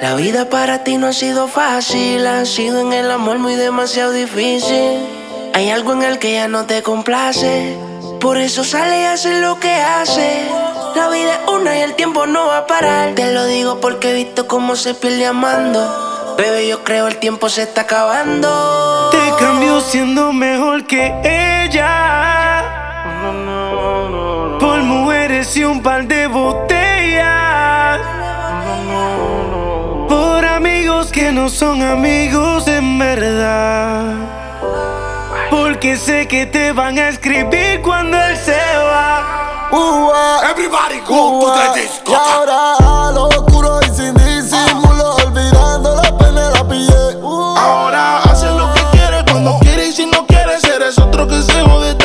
La vida para ti no ha sido fácil, ha sido en el amor muy demasiado difícil. Hay algo en el que ya no te complace, por eso sale y hace lo que hace. La vida es una y el tiempo no va a parar. Te lo digo porque he visto cómo se pierde amando. Bebé, yo creo el tiempo se está acabando. Te cambio siendo mejor que ella. Por mujeres y un par de botellas. Que no son amigos en verdad. Porque sé que te van a escribir cuando él se va. Everybody go to the disco. Y ahora a lo oscuro y sin disimulo, olvidando la pena la pillé. Uh. Ahora hace lo que quiere cuando quiere y si no quiere eres otro que se jode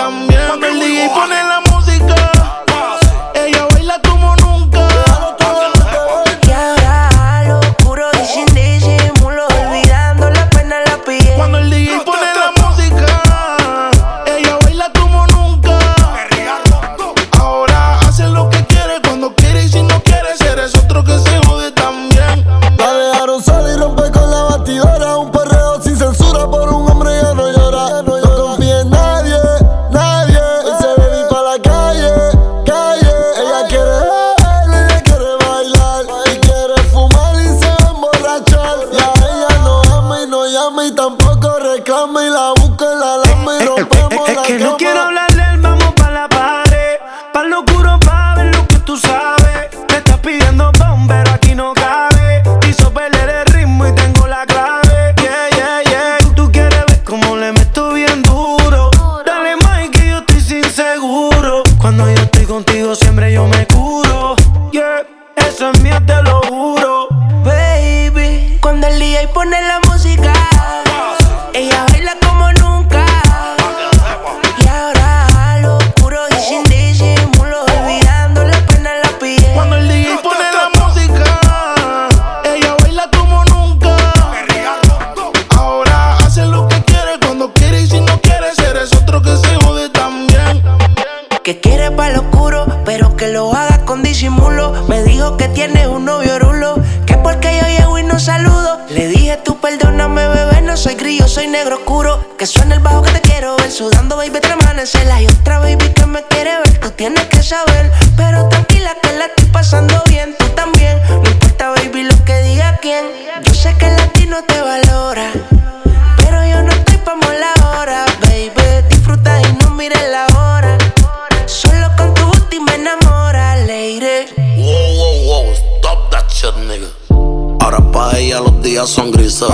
son grises.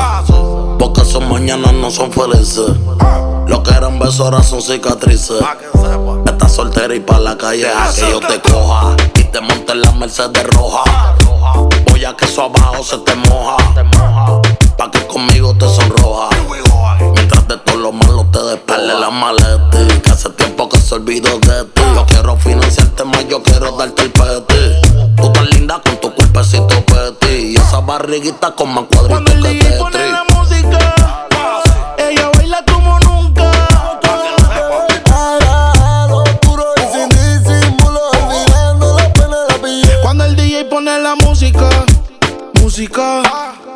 Porque son mañanas no son felices. Lo que eran besos ahora son cicatrices. Estás soltera y pa' la calle deja que yo te coja. Y te monte en la Mercedes roja. Voy a que eso abajo se te moja. Pa' que conmigo te sonroja. Mientras de todo lo malo te despele la maleta. Que hace tiempo que se olvidó de ti. Yo quiero financiarte más, yo quiero darte el. Tú tan linda con tu cuerpecito peti. Y esa barriguita con más Cuando cuadritos el que DJ pone la música, ella baila como nunca. Ahora a lo oscuro y sin disimulo, olvidando la pena la pillé. Cuando el DJ pone la música, música,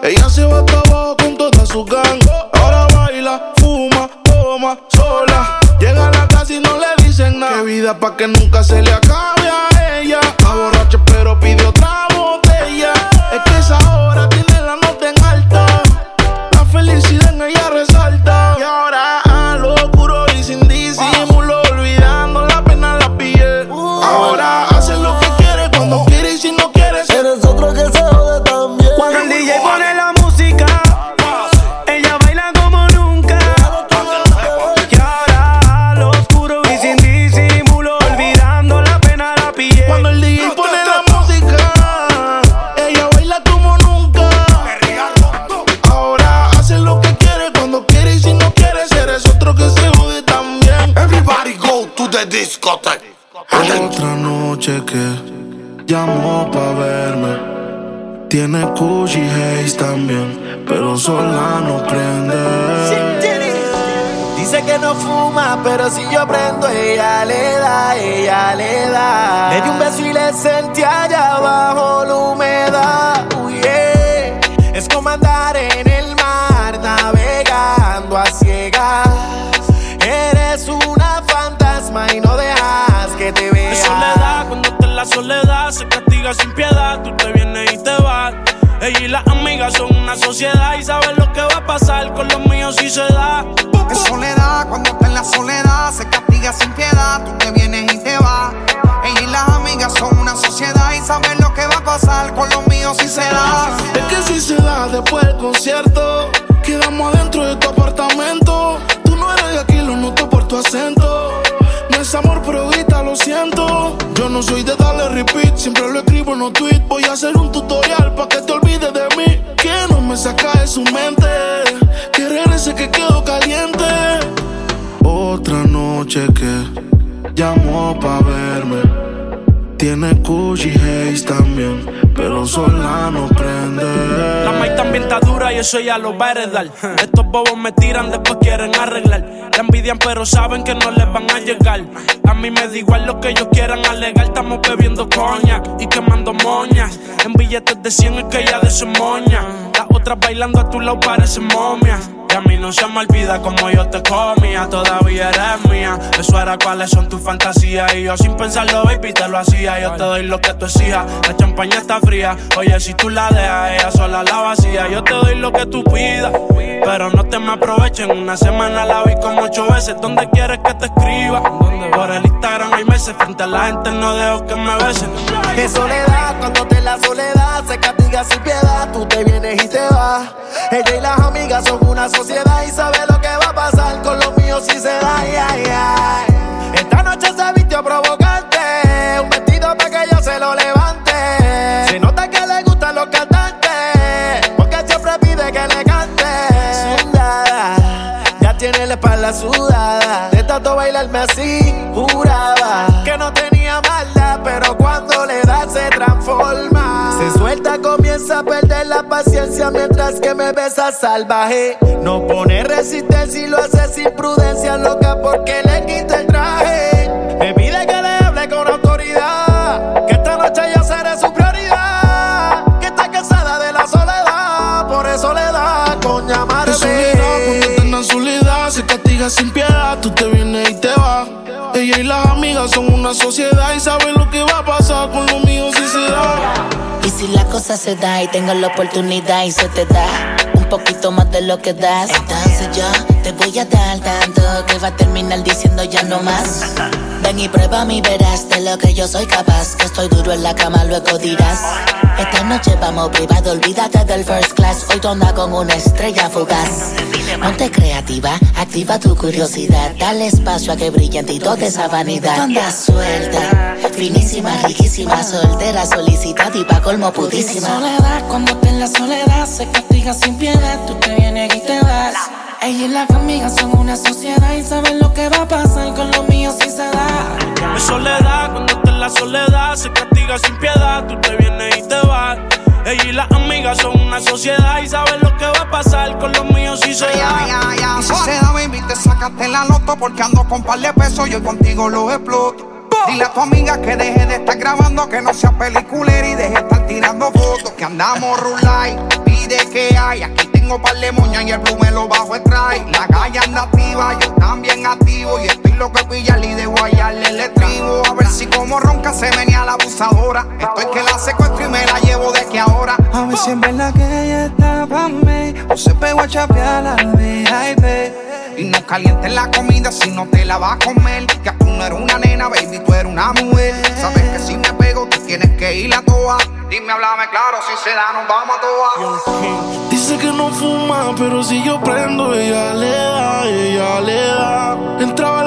ella se va hasta abajo con toda su gang. Ahora baila, fuma, toma, sola. Llega a la casa y no le dicen nada. Qué vida pa' que nunca se le acabe discoteca. Otra noche que llamó pa' verme. Tiene Gucci Haze también, pero sola no prende. Dice que no fuma, pero si yo prendo, ella le da, ella le da. Le di un beso y le sentí allá abajo la humedad. Uy, eh. es como andar en el mar, navegando a ciegas. Soledad se castiga sin piedad. Tú te vienes y te vas. Ella y las amigas son una sociedad y saben lo que va a pasar con los míos si se da. Es soledad, cuando está en la soledad se castiga sin piedad. Tú te vienes y te vas. Ella y las amigas son una sociedad y saben lo que va a pasar con los míos si se da. Es que si se da después del concierto, quedamos adentro de tu apartamento. Tú no eres de aquí, lo noto por tu acento. Es amor, pero grita, lo siento. Yo no soy de darle repeat, siempre lo escribo en los tweets. Voy a hacer un tutorial para que te olvides de mí. Que no me saca de su mente. Que regrese que quedo caliente. Otra noche que llamó pa' verme. Tiene Gucci Haze también, pero sola no prende. La maíz también está dura y eso ya lo va a heredar. Estos bobos me tiran, después quieren arreglar. La envidian, pero saben que no les van a llegar. A mí me da igual lo que ellos quieran alegar. Estamos bebiendo coñac y quemando moñas. En billetes de 100 es que ella de su moña. Las otras bailando a tu lado parecen momias. A mí no se me olvida como yo te comía, todavía eres mía. Eso era cuáles son tus fantasías. Y yo sin pensarlo, baby, te lo hacía. Yo te doy lo que tú exijas. La champaña está fría. Oye, si tú la dejas, ella sola la vacía. Yo te doy lo que tú pidas. Pero no te me aprovechen. Una semana la vi como ocho veces. ¿Dónde quieres que te escriba? Por el Instagram hay meses. Frente a la gente no dejo que me besen. Es soledad, cuando te la soledad se castiga sin piedad. Tú te vienes y te vas. Ella y las amigas son una sociedad y sabe lo que va a pasar con los míos si se da. Ay, ay. Esta noche se vistió provocante, un vestido para que ella se lo levante. Se nota que le gustan los cantantes, porque siempre pide que le cante. Sudada, ya tiene la espalda sudada. De tanto bailarme así, juraba que no tenía maldad, pero cuando le da se transforma. A perder la paciencia mientras que me besa salvaje. No pone resistencia y lo hace sin prudencia, loca porque le quita el traje. Me pide que le hable con autoridad, que esta noche yo seré su prioridad. Que está cansada de la soledad, por eso le da con llamarme. Soledad soledad, se castiga sin piedad. Tú te vienes y te vas. Ella y las amigas son una sociedad y saben lo que va a pasar con los míos si se da. Si la cosa se da y tengo la oportunidad y se te da un poquito más de lo que das, entonces yo te voy a dar tanto que va a terminar diciendo ya no más. Ven y prueba mi verás de lo que yo soy capaz. Que estoy duro en la cama, luego dirás. Esta noche vamos privado, olvídate del first class. Hoy andas con una estrella fugaz. Ponte creativa, activa tu curiosidad. Dale espacio a que brille en ti toda esa vanidad. Tú andas suelta, finísima, riquísima, soltera, solicitada y pa' colmo putísima. soledad, cuando está en la soledad, se castiga sin piedad. Tú te vienes y te vas. Ella y las amigas son una sociedad y saben lo que va a pasar con los míos si se da. Es soledad, cuando está en la soledad se castiga sin piedad. Tú te vienes y te vas. Ella y las amigas son una sociedad y saben lo que va a pasar con los míos si se da. ay. Si se da, baby, te sacaste la loto porque ando con par de pesos y hoy contigo lo exploto. Dile a tu amiga que deje de estar grabando, que no sea peliculera y deje de estar tirando fotos. Que andamos rulay, pide que hay. Aquí tengo par de moñas y el blue me lo bajo extrae. La calle anda activa, yo también activo. Y estoy loco de pillarle y de guayarle el estribo. A ver si como ronca se venía la abusadora. Estoy que la secuestro y me la llevo de que ahora. A ver si en verdad que ella está pa' mí O se pegó a chapear a la VIP Y no calientes la comida si no te la vas a comer. Que tú no eres una nena, baby, tú eres una mujer. Sabes que si me tú tienes que ir a toa. Dime, háblame claro, si se da, nos vamos a toa. Dice que no fuma, pero si yo prendo, ella le da, ella le da. Entraba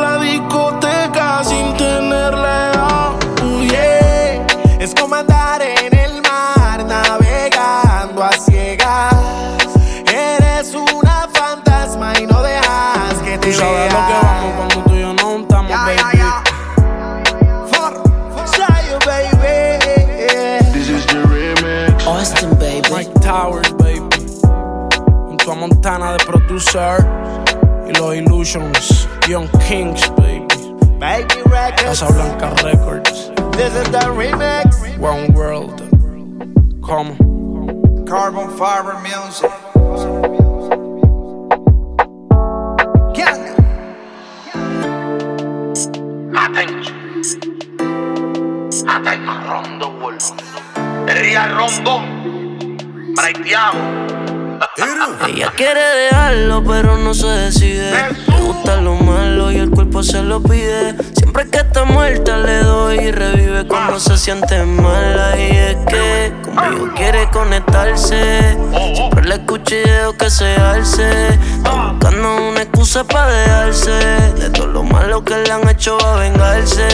Montana de producer. Y los Illusions. Young Kings, baby. Baby Records. Casa Blanca Records. This is the remix. One World. Como. Carbon fiber music. Get it. Attention. Attention around the world. Ella quiere dejarlo, pero no se decide. Le gusta lo malo y el cuerpo se lo pide. Siempre que está muerta le doy y revive cuando se siente mala. Y es que conmigo quiere conectarse. Siempre le escucho y que se alce. Está buscando una excusa para dejarse. De todo lo malo que le han hecho va a vengarse.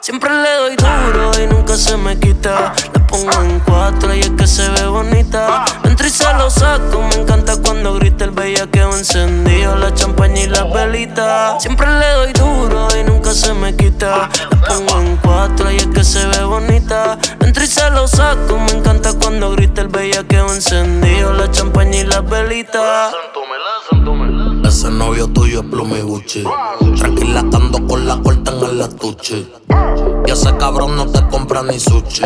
Siempre le doy duro y nunca se me quita. Pongo en cuatro y es que se ve bonita. Entro y se lo saco, me encanta cuando grita el bellaqueo encendido, la champaña y las velitas. Siempre le doy duro y nunca se me quita. Pongo en cuatro y es que se ve bonita. Entro y se lo saco, me encanta cuando grita el bellaqueo encendido, la champaña y las velitas. Ese novio tuyo es Plum y Gucci. Tranquila, ando con la corta en el estuche. Y ese cabrón no te compra ni sushi.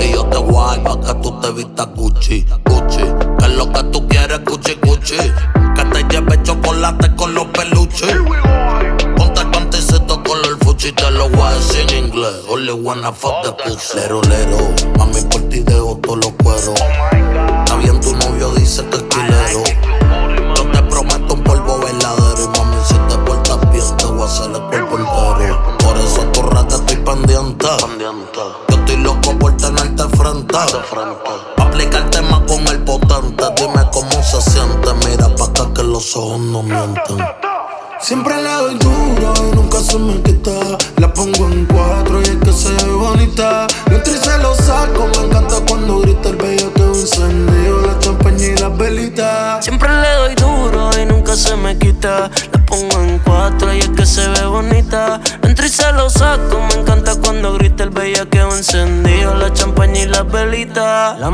Y yo te a pa' que tú te vistas Gucci. Gucci, que es lo que tú quieres, Gucci, Gucci. Que te lleve chocolate con los peluches. Ponte el panticito el fuchi, te lo voy a decir en inglés. Only wanna fuck the pussy. Lero, lero, mami, por ti dejo todos los cueros. Está bien, tu novio dice que es quilero. Bien, te voy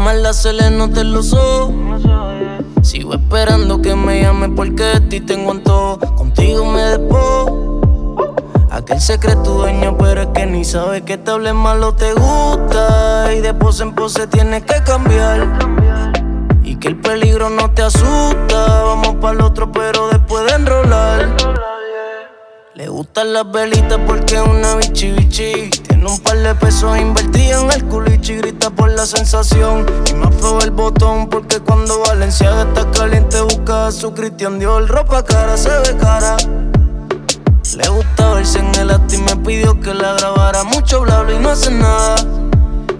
maldad se le nota en los ojos. Sigo esperando que me llame porque de ti tengo en todo. Contigo me despojo. Aquel secreto dueño, pero es que ni sabe que te hable malo te gusta. Y de pose en pose tienes que cambiar. Y que el peligro no te asusta. Vamos para el otro, pero después de enrolar. Le gustan las velitas porque es una bichi bichi. Un par de pesos invertidos en el culichi. Grita por la sensación. Y me afro el botón porque cuando Valenciaga está caliente busca a su Cristian Dior. Ropa cara se ve cara. Le gusta verse en el acto y me pidió que la grabara. Mucho bla bla y no hace nada.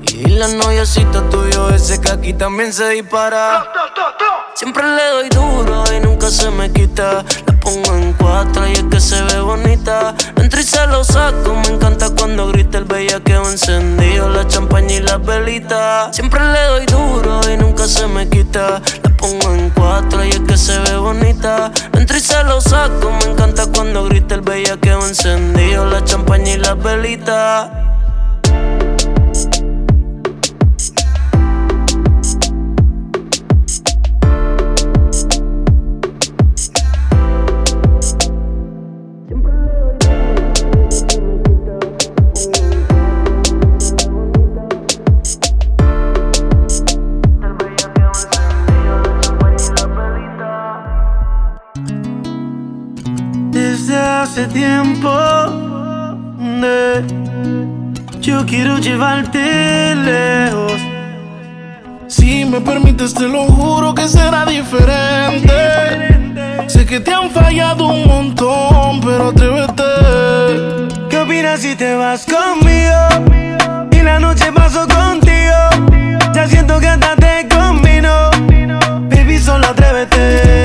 Y la noviecita tuyo ese que aquí también se dispara. Siempre le doy duro y nunca se me quita. La pongo en y es que se ve bonita. Entro y se lo saco, me encanta cuando grita el bellaqueo encendido, la champaña y las velitas. Siempre le doy duro y nunca se me quita. La pongo en cuatro y es que se ve bonita. Entro y se lo saco, me encanta cuando grita el bellaqueo encendido, la champaña y las velitas. Hace tiempo de, yo quiero llevarte lejos. Si me permites, te lo juro que será diferente. Sé que te han fallado un montón, pero atrévete. ¿Qué opinas si te vas conmigo? Y la noche paso contigo. Ya siento que hasta te combino. Baby, solo atrévete.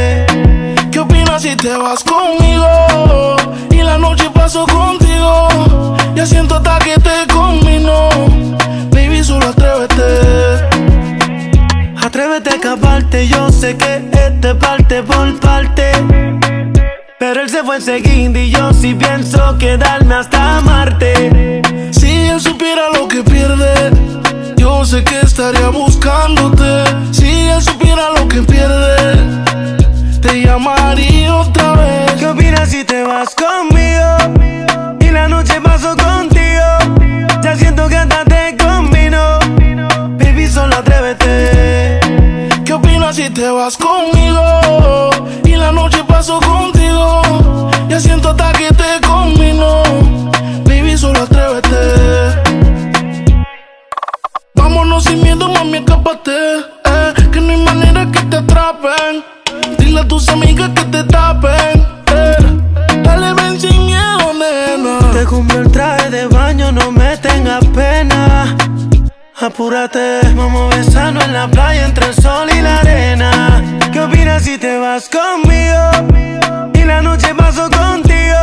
¿Qué opinas si te vas conmigo? Y la noche paso contigo. Ya siento hasta que te combino. Baby, solo atrévete. Atrévete a escaparte, yo sé que este parte por parte. Pero él se fue enseguida y yo sí pienso quedarme hasta Marte. Si él supiera lo que pierde, yo sé que estaría buscándote. Si él supiera lo que pierde, te llamaría otra vez. ¿Qué opinas si te vas conmigo? Y la noche paso contigo. Ya siento que hasta te combino. Baby, solo atrévete. ¿Qué opinas si te vas conmigo? Y la noche paso contigo. Ya siento hasta que te combino. Baby, solo atrévete. Vámonos sin miedo, mami, escápate. A tus amigas que te tapen. Eh, dale, ven sin miedo, nena. Te compré el traje de baño, no me tengas pena. Apúrate, vamos a besarnos en la playa entre el sol y la arena. ¿Qué opinas si te vas conmigo? Y la noche paso contigo.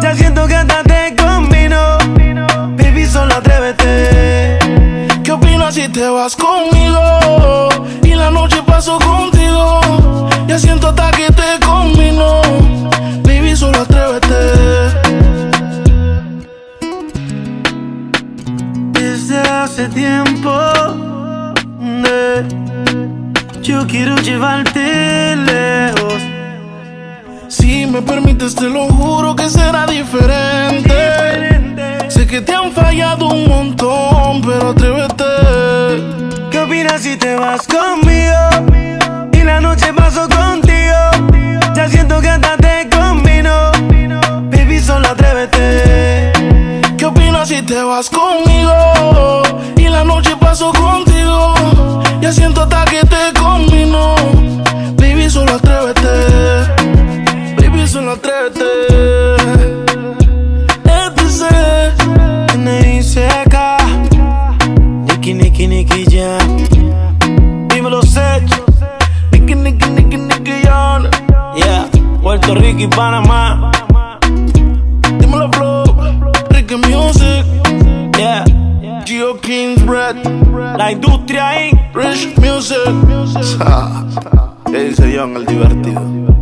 Ya siento que hasta te combino. Baby, solo atrévete. ¿Qué opinas si te vas conmigo? Y la noche paso contigo. Ya siento hasta que te combino. Baby, solo atrévete. Desde hace tiempo, eh, yo quiero llevarte lejos. Si me permites, te lo juro que será diferente. Sé que te han fallado un montón, pero atrévete. ¿Qué opinas si te vas conmigo? Paso contigo. Ya siento que hasta te combino. Baby, solo atrévete. ¿Qué opinas si te vas conmigo? Y la noche paso contigo. Ya siento hasta que te combino. Bread. La industria ahí. Rich Music. ¿Qué dice Young, el divertido?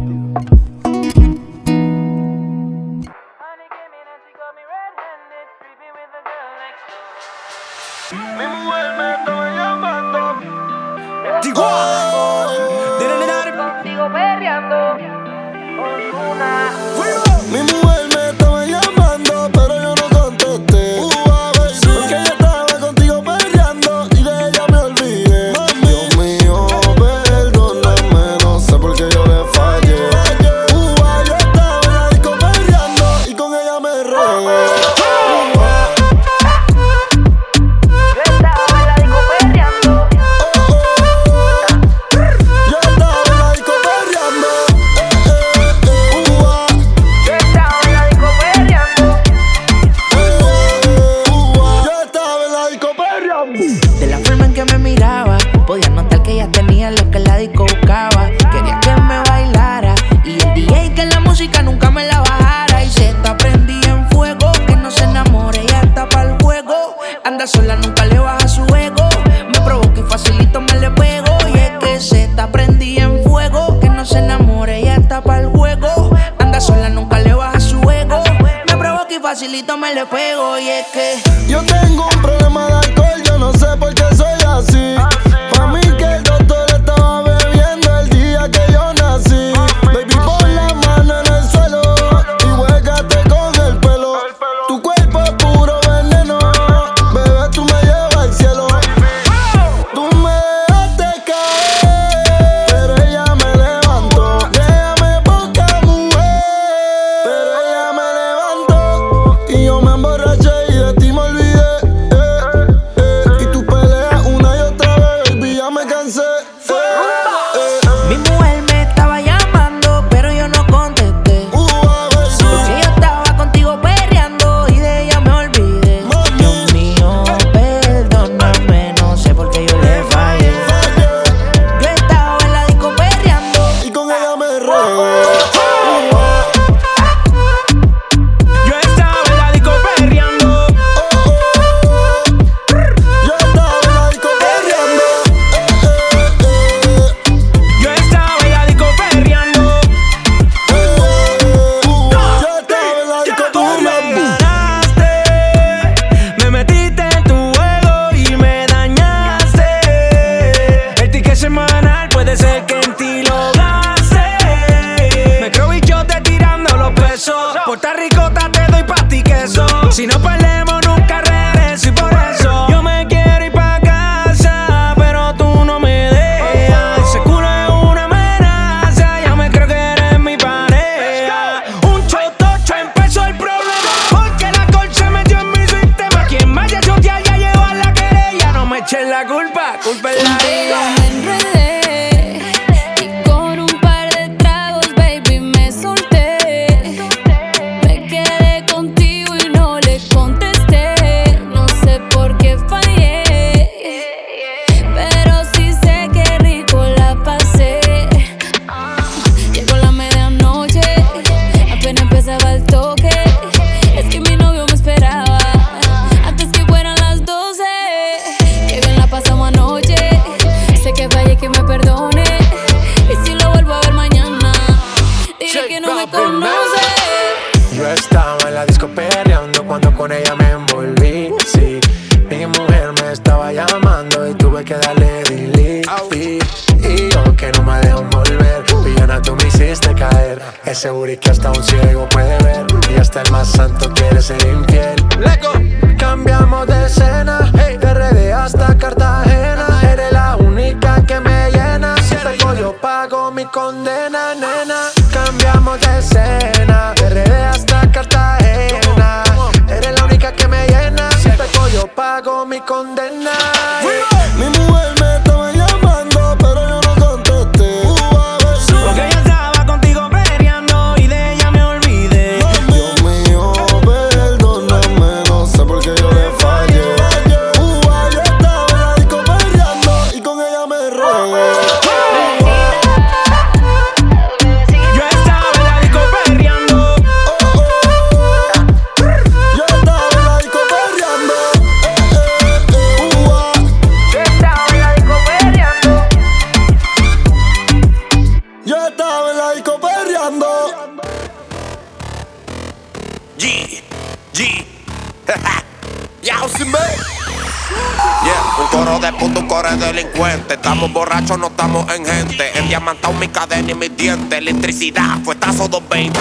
Dientes. Electricidad, fuetazo 220.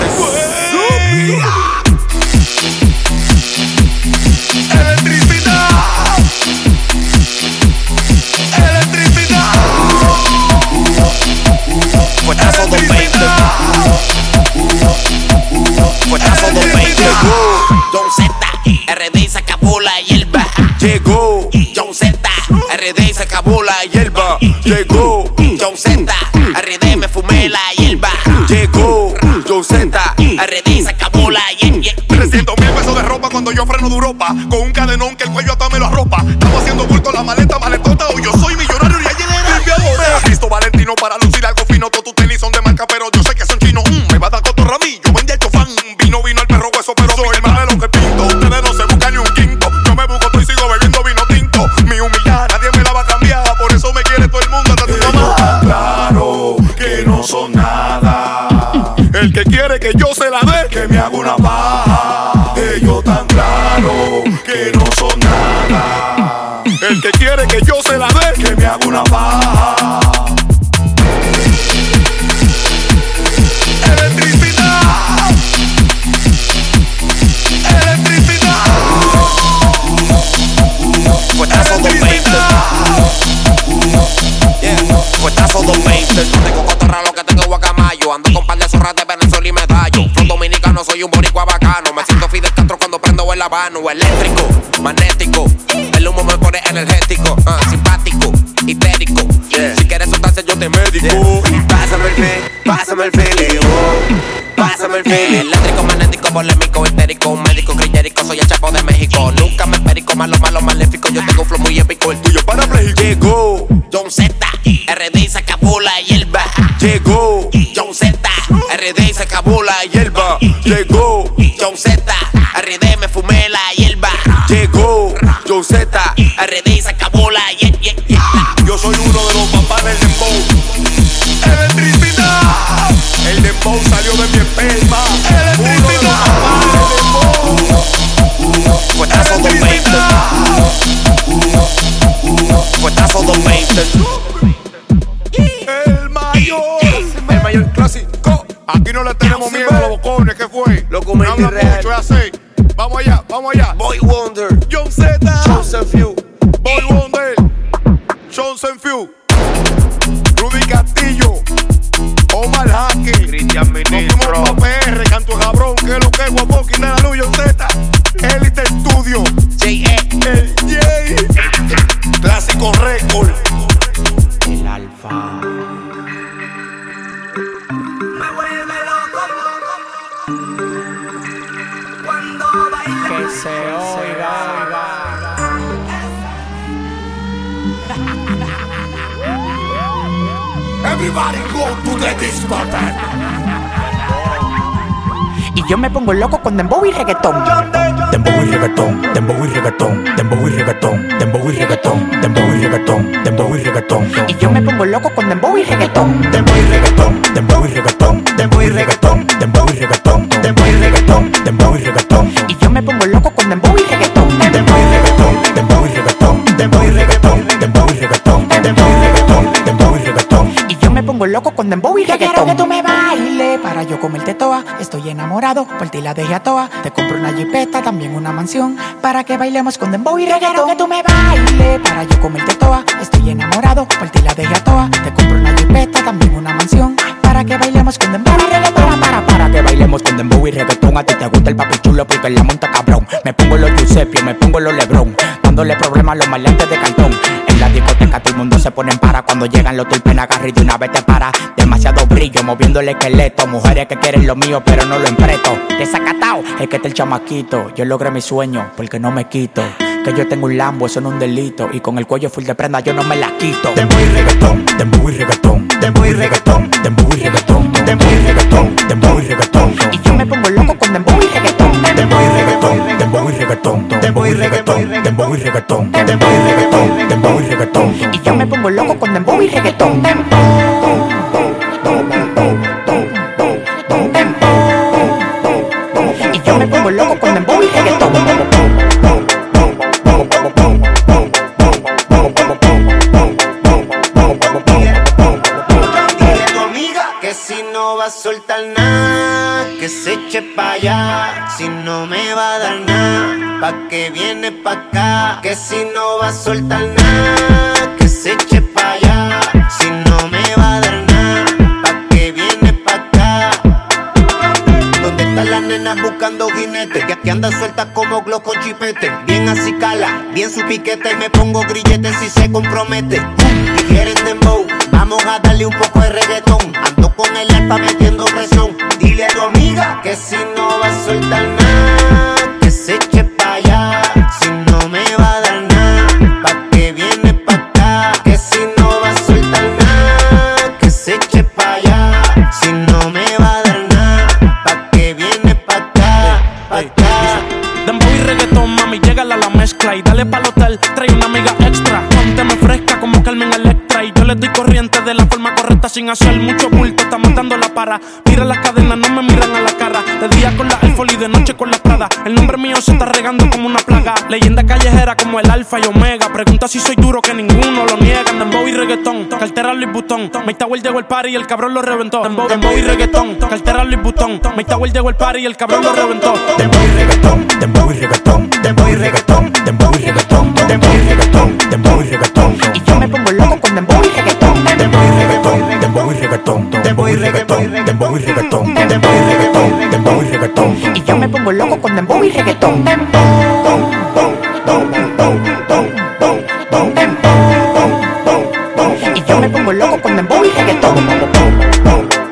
Electricidad. Electricidad. Fuetazo 220. Fuetazo 220. Don Z, RD y acabó la hierba. Llegó John Z, RD se acabó la hierba. Llegó Llegó John Z, RD se acabó la hierba. 300 mil pesos de ropa cuando yo freno de Europa. Con un cadenón que el cuello hasta me lo arropa. Estamos haciendo bulto la maleta, maletota. Quiere que yo se la dé, que me haga una paja. Ellos tan claro que no son nada. El que quiere que yo se la dé, que me haga una paja. Me siento Fidel Castro cuando prendo el habano. Eléctrico, magnético. El humo me pone energético. ah, simpático, histérico. Si quieres soltarse yo te médico. Pásame el fe, pásame el feeling. Pásame el feeling. Eléctrico, magnético, polémico, histérico, médico, creyérico, soy el chapo de México. Nunca me perico, malo, malo, maléfico. Yo tengo un flow muy épico, el tuyo parapléjico. Llegó John Z, RD y se acabó la hierba. Llegó John Z, RD se acabó la hierba. Llegó John Z, RD me fumé la hierba. Llegó John Z, RD se acabó la hierba. Yo soy uno de los papás del dembow. El dembow salió de mi esperma. Habla irreal. mucho, es así. Vamos allá, vamos allá. Boy reggaetón. Para yo comerte toa. Estoy enamorado, por ti la dejé a toa. Te compro una jipeta, también una mansión. Para que bailemos con dembow y reggaetón. Que tú me bailes para yo comerte toa. Estoy enamorado, por ti la dejé a toa. Te compro una jipeta, también una mansión. Para que bailemos con dembow y reggaetón. Para, para, que bailemos con dembow y reggaetón. A ti te gusta el papi chulo porque la monta cabrón. Me pongo los Giuseppe, me pongo los Lebron. Dándole problemas a los maleantes de cantón. En la discoteca todo el mundo se pone en para Cuando llegan los tulpen agarra y de una vez te para Demasiado brillo moviendo el esqueleto Mujeres que quieren lo mío pero no lo empreto Desacatao, es que está el chamaquito Yo logré mi sueño porque no me quito Que yo tengo un Lambo, eso no es un delito Y con el cuello full de prenda yo no me la quito Dembow y reggaetón, dembow y reggaetón Dembow y reggaetón, dembow y reggaetón Dembow y reggaetón, dembow y reggaetón Y yo me pongo loco con dembow y reggaetón. Dembow y reggaetón, dembow y reggaetón Dembow y reggaetón, dembow y reggaetón Dembow y reggaetón, dembow y reggaetón Y yo me pongo loco con dembow y reggaetón. Y yo me pongo loco con dembow y reggaetón. Soltar nada, que se eche pa' allá. Si no me va a dar nada, pa' que viene pa' acá. Que si no va a soltar nada, que se eche pa' allá. Si no me va a dar nada, pa' que viene pa' acá. ¿Dónde están las nenas buscando jinete? Que, que anda suelta como glow con chipete. Bien así cala, bien su piquete. Me pongo grillete si se compromete. Y quieren dembow, vamos a darle un poco de reggaetón. Ando con el alfa metiendo presión. Dile a tu amiga que si no va a soltar nada, que se eche pa' allá. Si no me va a dar nada, pa' que viene pa' acá. Que si no va a soltar nada, que se eche pa' allá. Si no me va a dar nada, pa' que viene pa' acá, pa' acá. Dembow y reggaetón, mami, llégala a la mezcla y dale pa'l hotel, trae una amiga extra. Pónteme fresca como Carmen Electra y yo le doy corriente de la forma correcta sin hacer mucho para. Mira las cadenas, no me miran a la cara. De día con la iPhone y de noche con la Prada. El nombre mío se está regando como una plaga. Leyenda callejera como el Alfa y Omega. Pregunta si soy duro que ninguno lo niegan. Dembow y reggaetón, cartera Louis Vuitton. Mike Tower llegó el party y el cabrón lo reventó. Dembow, dembow y reggaetón, cartera Louis Vuitton. Mike Tower llegó el party y el cabrón lo reventó. Dembow y reggaetón, dembow y reggaetón, dembow y reggaetón, dembow y reggaetón, dembow y reggaetón, dembow y reggaetón. Y yo me pongo loco con dembow y reggaetón. Y reggaetón, dembow y reggaetón, dembow y reggaetón, dembow y reggaetón, dembow y reggaetón. Y yo me pongo loco con dembow y reggaetón. Y yo me pongo loco con dembow y reggaetón.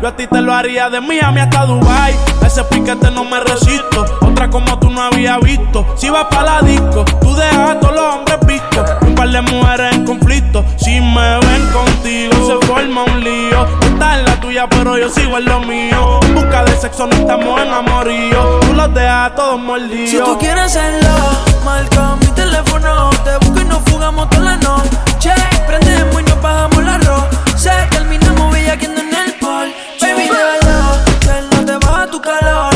Yo a ti te lo haría de Miami hasta Dubai. ese piquete no me resisto. Otra como tú no había visto. Si vas para la disco, tú dejas a todos los hombres vistos. Un par de mujeres en conflicto. Si me ven contigo, se forma un lío. Estás en la tuya, pero yo sigo en lo mío. En busca de sexo, no estamos en amorío. Tú los dejas a todos mordidos. Si tú quieres hacerlo, marca mi teléfono. Te busco y nos fugamos toda la noche. Prendemos y nos pagamos la arroz. Se terminamos bellaqueando en el. Baby, déjalo, que no te baja tu calor.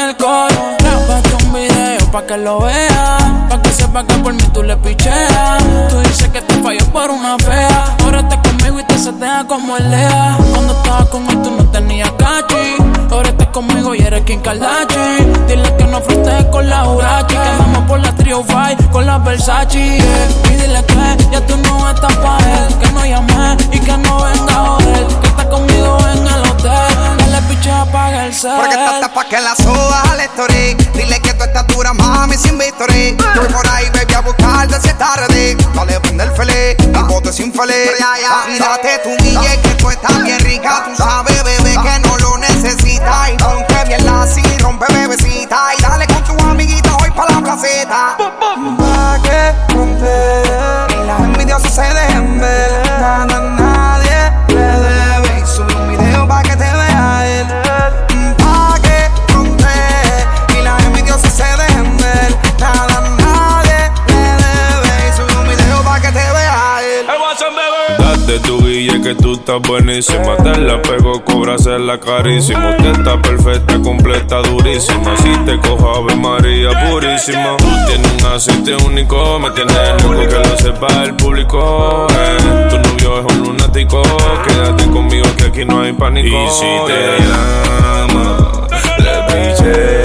El coro. Grábate un video pa' que lo veas. Pa' que sepa que por mí tú le picheas. Tú dices que te falló por una fea. Ahora estás conmigo y te setea como el Lea. Cuando estabas con él tú no tenías cachi. Ahora estás conmigo y eres Kim Kardashian. Dile que no frontees con la Urachi. Que andamos por la Trio Five con la Versace. Y dile que ya tú no estás pa' él. Que no llame y que no venga a joder. Que estás conmigo en el hotel. Dale piche, apaga el cel. Porque estás pa' que la suba al story. Dile que tu estatura, mami, sin victory. Voy por ahí, baby, a buscarte si está ready. Dale, prende el feliz, y bote sin feliz. Y date tu guille, que tú estás bien rica. Tú sabes, bebé, que no lo necesitas. Y rompe bien la así, rompe bebecita. Y dale con tu amiguita hoy pa' la placeta. Pa' que romper. Y las envidiosas se dejen ver. Tú estás buenísima. Te la pego, la carísimo. Usted está perfecta, completa, durísima. Si te cojo Ave María purísima. Tú tienes un aceite único, me tienes loco que lo sepa el público. eh. Tu novio es un lunático. Quédate conmigo que aquí no hay pánico. Y si te llama, le pichea.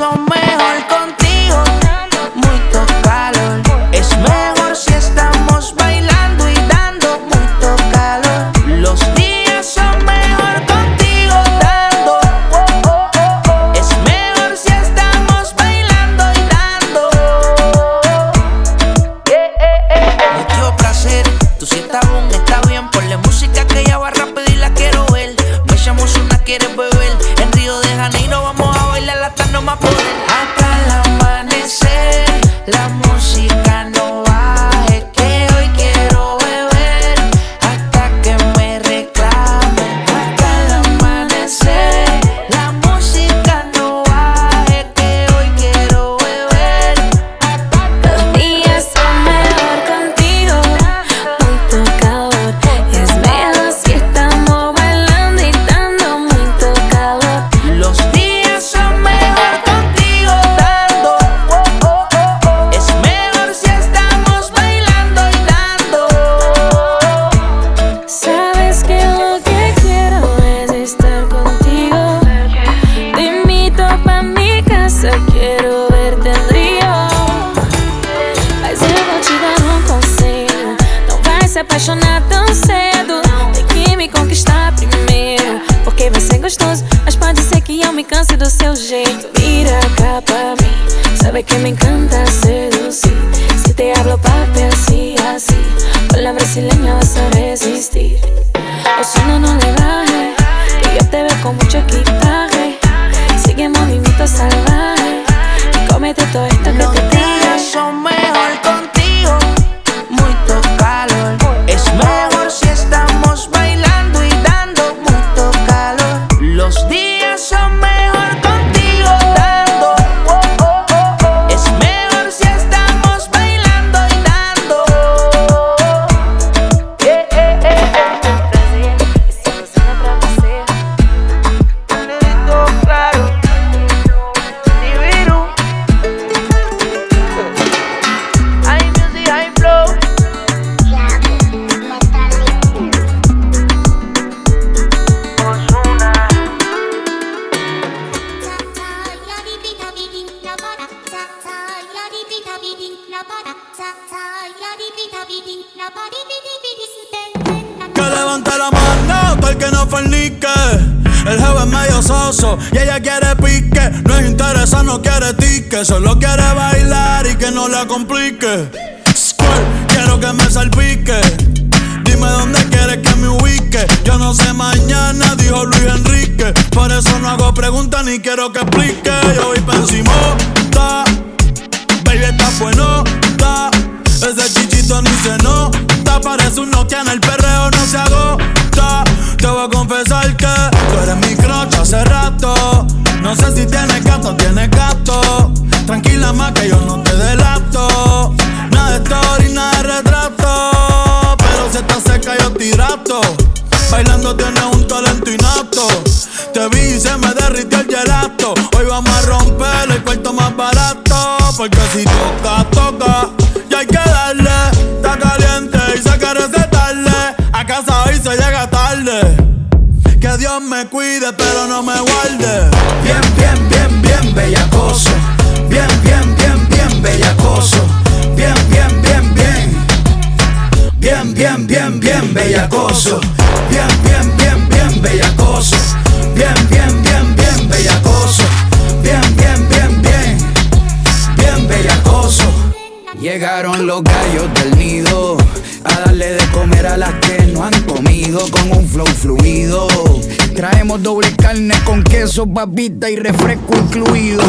some. Gostoso, mas pode ser que eu me canse do seu jeito. Vira cá pra mim, sabe que me encanta seducir. Si te hablo papi así, así, la brasileña vas a resistir. O si no, no le baje, y yo te veo con mucho equipaje. Quieres que me ubique. Yo no sé mañana, dijo Luis Enrique. Por eso no hago preguntas ni quiero que explique. Yo voy pa' encima, ta. Baby, está bueno, ta. Ese chichito ni se nota. Parece un Nokia en el perreo, no se agota. Te voy a confesar que tú eres mi crush hace rato. No sé si tienes gato tienes gato. Tranquila más que yo no te derritió el gelato. Hoy vamos a romper el cuarto más barato. Porque si toca, toca. Y hay que darle. Está caliente y se quiere recetarle. A casa hoy se llega tarde. Que Dios me cuide, pero no me guarde. Bien, bien, bien, bien, bellacoso. Bien, bien, bien, bien, bellacoso. Bien, bien, bien, bien. Bien, bien, bien, bien, bellacoso. Bien, los gallos del nido a darle de comer a las que no han comido con un flow fluido. Traemos doble carne con queso, papita y refresco incluido.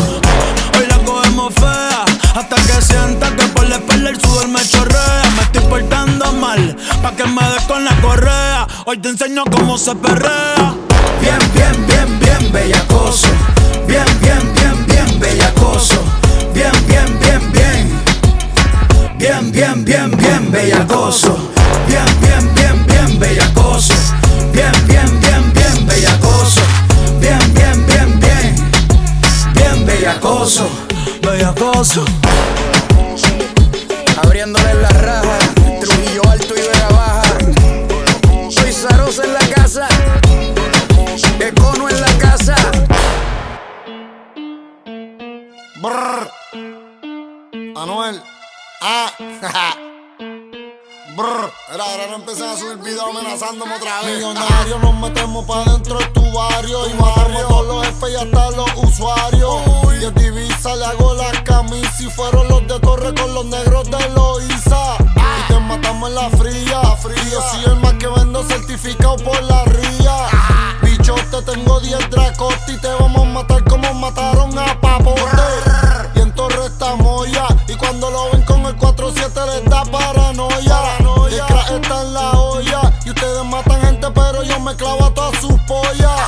Hoy la cogemos fea Hasta que sienta que por la espalda el sudor me chorrea. Me estoy portando mal Pa' que me des con la correa. Hoy te enseño cómo se perrea. Bien, bien, bien, bien, bellacoso. Bien, bien, bien, bien, bellacoso. Bien, bien, bien, bien Bien, bien, bien, bien, bellacoso Bien, bien, bien, bien, bellacoso Bien, bien, bien, bien, bellacoso Bien, bien, bien, bien Bien bellacoso, bellacoso. Abriéndole la raja, Trujillo Alto y Vega Baja. Soy Zarosa en la casa, Econo en la casa. Brr. Anuel. Ah. Brr. Era, ahora no empiezan a subir videos amenazándome otra vez. Millonarios nos metemos pa' dentro de tu barrio. y matamos a todos los jefes y hasta los usuarios. Y el divisa le hago la camisa. Y fueron los de Torre con los negros de Loiza. Y te matamos en la fría. Y yo soy el más que vendo certificado por la ría. Bicho, te tengo 10 dracotes y te vamos a matar como mataron a Papote. En Torre. Y cuando lo ven con el 4-7 les da paranoia. El crack está en la olla. Y ustedes matan gente, pero yo me clavo a todas sus pollas.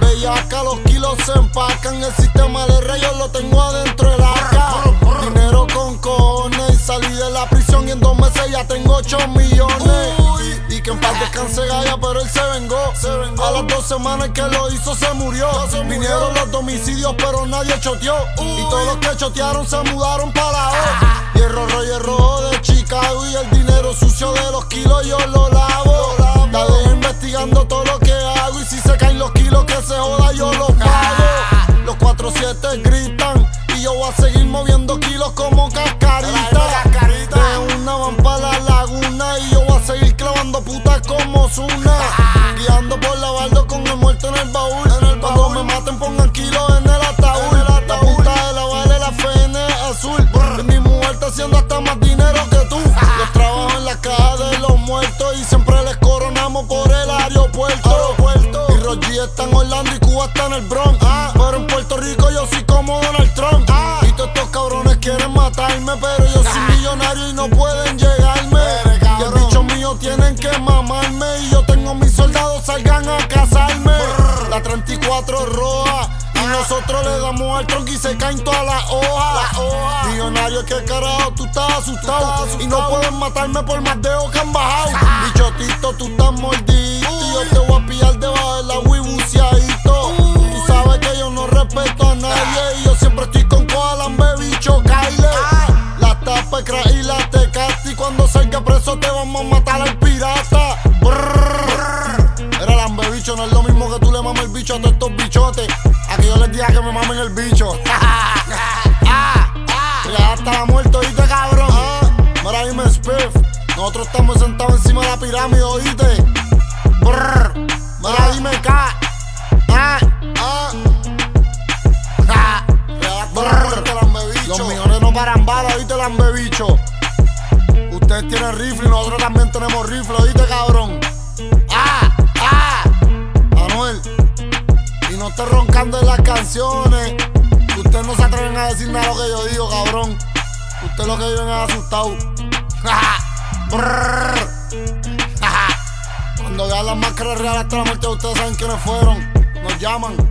Bellaca, los kilos se empacan. El sistema de reyes lo tengo adentro del acá. Dinero con cojones. Y salí de la prisión y en dos meses ya tengo 8 millones. Que en paz descanse Gaya, pero él se vengó. A las dos semanas que lo hizo se murió. Vinieron los domicilios, pero nadie choteó. Y todos los que chotearon se mudaron para la O. Hierro rollo rojo de Chicago y el dinero sucio de los kilos yo lo lavo. La dejo investigando todo lo que hago. Y si se caen los kilos que se joda, yo los pago. Los 4-7 gritan. Y yo voy a seguir moviendo kilos como cascarita. De una van para la puta como Zuna. Guiando por la baldo con el muerto en el baúl. En el baúl. Cuando me maten, pongan kilos en el ataúd. En el ataúd. La puta de la vale, la FN azul. Mi mujer está haciendo hasta más dinero que tú. Ah. Los trabajo en la caja de los muertos y siempre les coronamos por el aeropuerto. aeropuerto. Y Roger está en Orlando y Cuba está en el Bronx. Ah. Se caen todas las hojas. Millonario, que carajo, tú estás asustado. Y no pueden matarme por más dedos que han bajado. Bichotito, tú estás mordito. Que me mamen el bicho. Ya hasta la muerte, oíste, cabrón. Mira, dime, Spiff. Nosotros estamos sentados encima de la pirámide, oíste. Mira, dime, K. Ah, ah. Ah. Brrr. Los millones no paran balas, oíste, lambebicho. Ustedes tienen rifle y nosotros también tenemos rifle, oíste, cabrón. Canciones. que Ustedes no se atreven a decir nada lo que yo digo, cabrón. Ustedes lo que viven es asustado. Cuando vean las máscaras reales hasta la muerte, ustedes saben quiénes fueron. Nos llaman.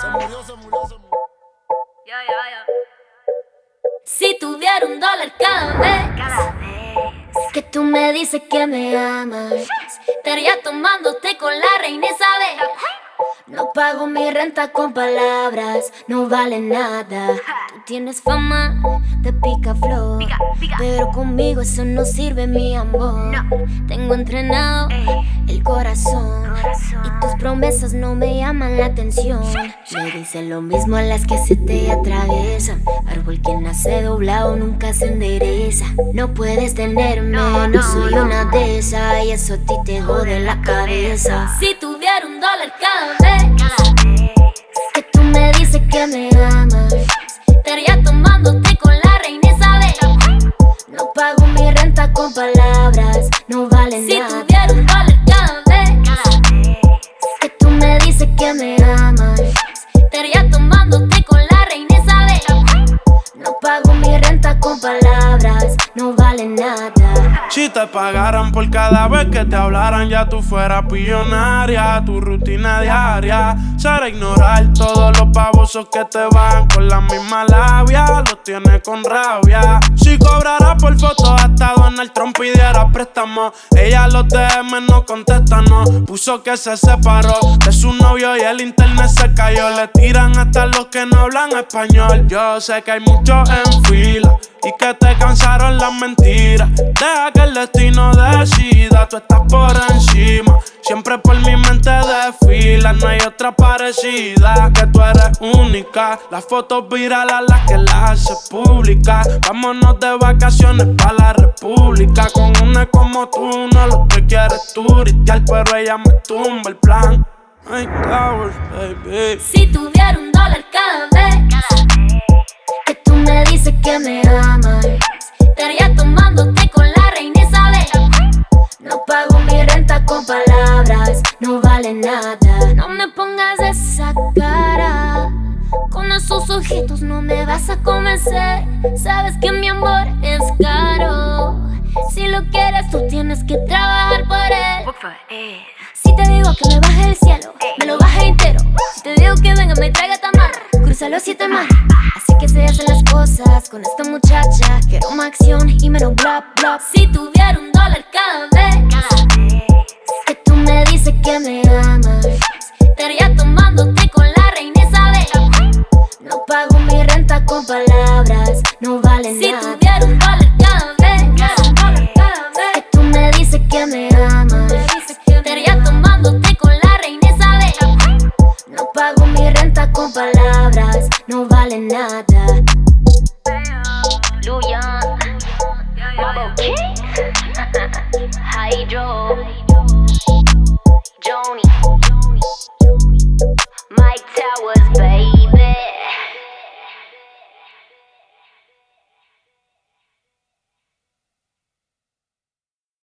Se murió, se murió, se murió. Si tuviera un dólar cada vez, que tú me dices que me amas, estaría tomándote con la reina Isabel. No pago mi renta con palabras, no vale nada. Tienes fama de pica flor, pero conmigo eso no sirve, mi amor. Tengo entrenado el corazón. Y tus promesas no me llaman la atención. Me dicen lo mismo a las que se te atraviesan. Árbol que nace doblado nunca se endereza. No puedes tenerme, no soy una de esas. Y eso a ti te jode la cabeza. Si tuviera un dólar cada vez. que tú me dices que me amas, estaría tomándote con la reina Isabel. No pago mi renta con palabras, no vale nada. Si tuviera un dólar cada vez que tú me dices que me amas, estaría tomándote con la reina Isabel. No pago mi renta con palabras, no vale nada. Si te pagaran por cada vez que te hablaran, ya tú fueras billonaria. Tu rutina diaria será ignorar todos los babosos que te van con la misma labia. Los tienes con rabia. Si cobrara por fotos, hasta Donald Trump pidiera préstamo. Ella los DM no contesta, no. Puso que se separó de su novio y el internet se cayó. Le tiran hasta los que no hablan español. Yo sé que hay muchos en fila y que te cansaron las mentiras. Deja que el destino decida, tú estás por encima. Siempre por mi mente desfila, no hay otra parecida. Que tú eres única. Las fotos virales las que las hace públicas. Vámonos de vacaciones para la república. Con una como tú, no lo que quieres turistear, pero ella me tumba el plan. Ay, baby. Si tuviera un dólar cada vez dices que me amas, estaría tomándote con la reina Isabel. No pago mi renta con palabras, no vale nada. No me pongas esa cara. Con esos ojitos no me vas a convencer. Sabes que mi amor es caro. Si lo quieres, tú tienes que trabajar por él. Si te digo que me baje del cielo, me lo baje entero. Si te digo que venga, me traiga tamar, cruza los siete mares. Así que se hacen las cosas con esta muchacha. Quiero más acción y menos bla bla. Si tuviera un dólar cada vez que tú me dices que me amas, estaría tomándote con la reina Isabel. No pago mi renta con palabras, no vale nada. Si tuviera un dólar cada vez que tú me dices que me amas, soltería tomándote con la reina Isabel. No pago mi renta con palabras, no vale nada. Luya, Hydro, Joni, Mike Towers, baby.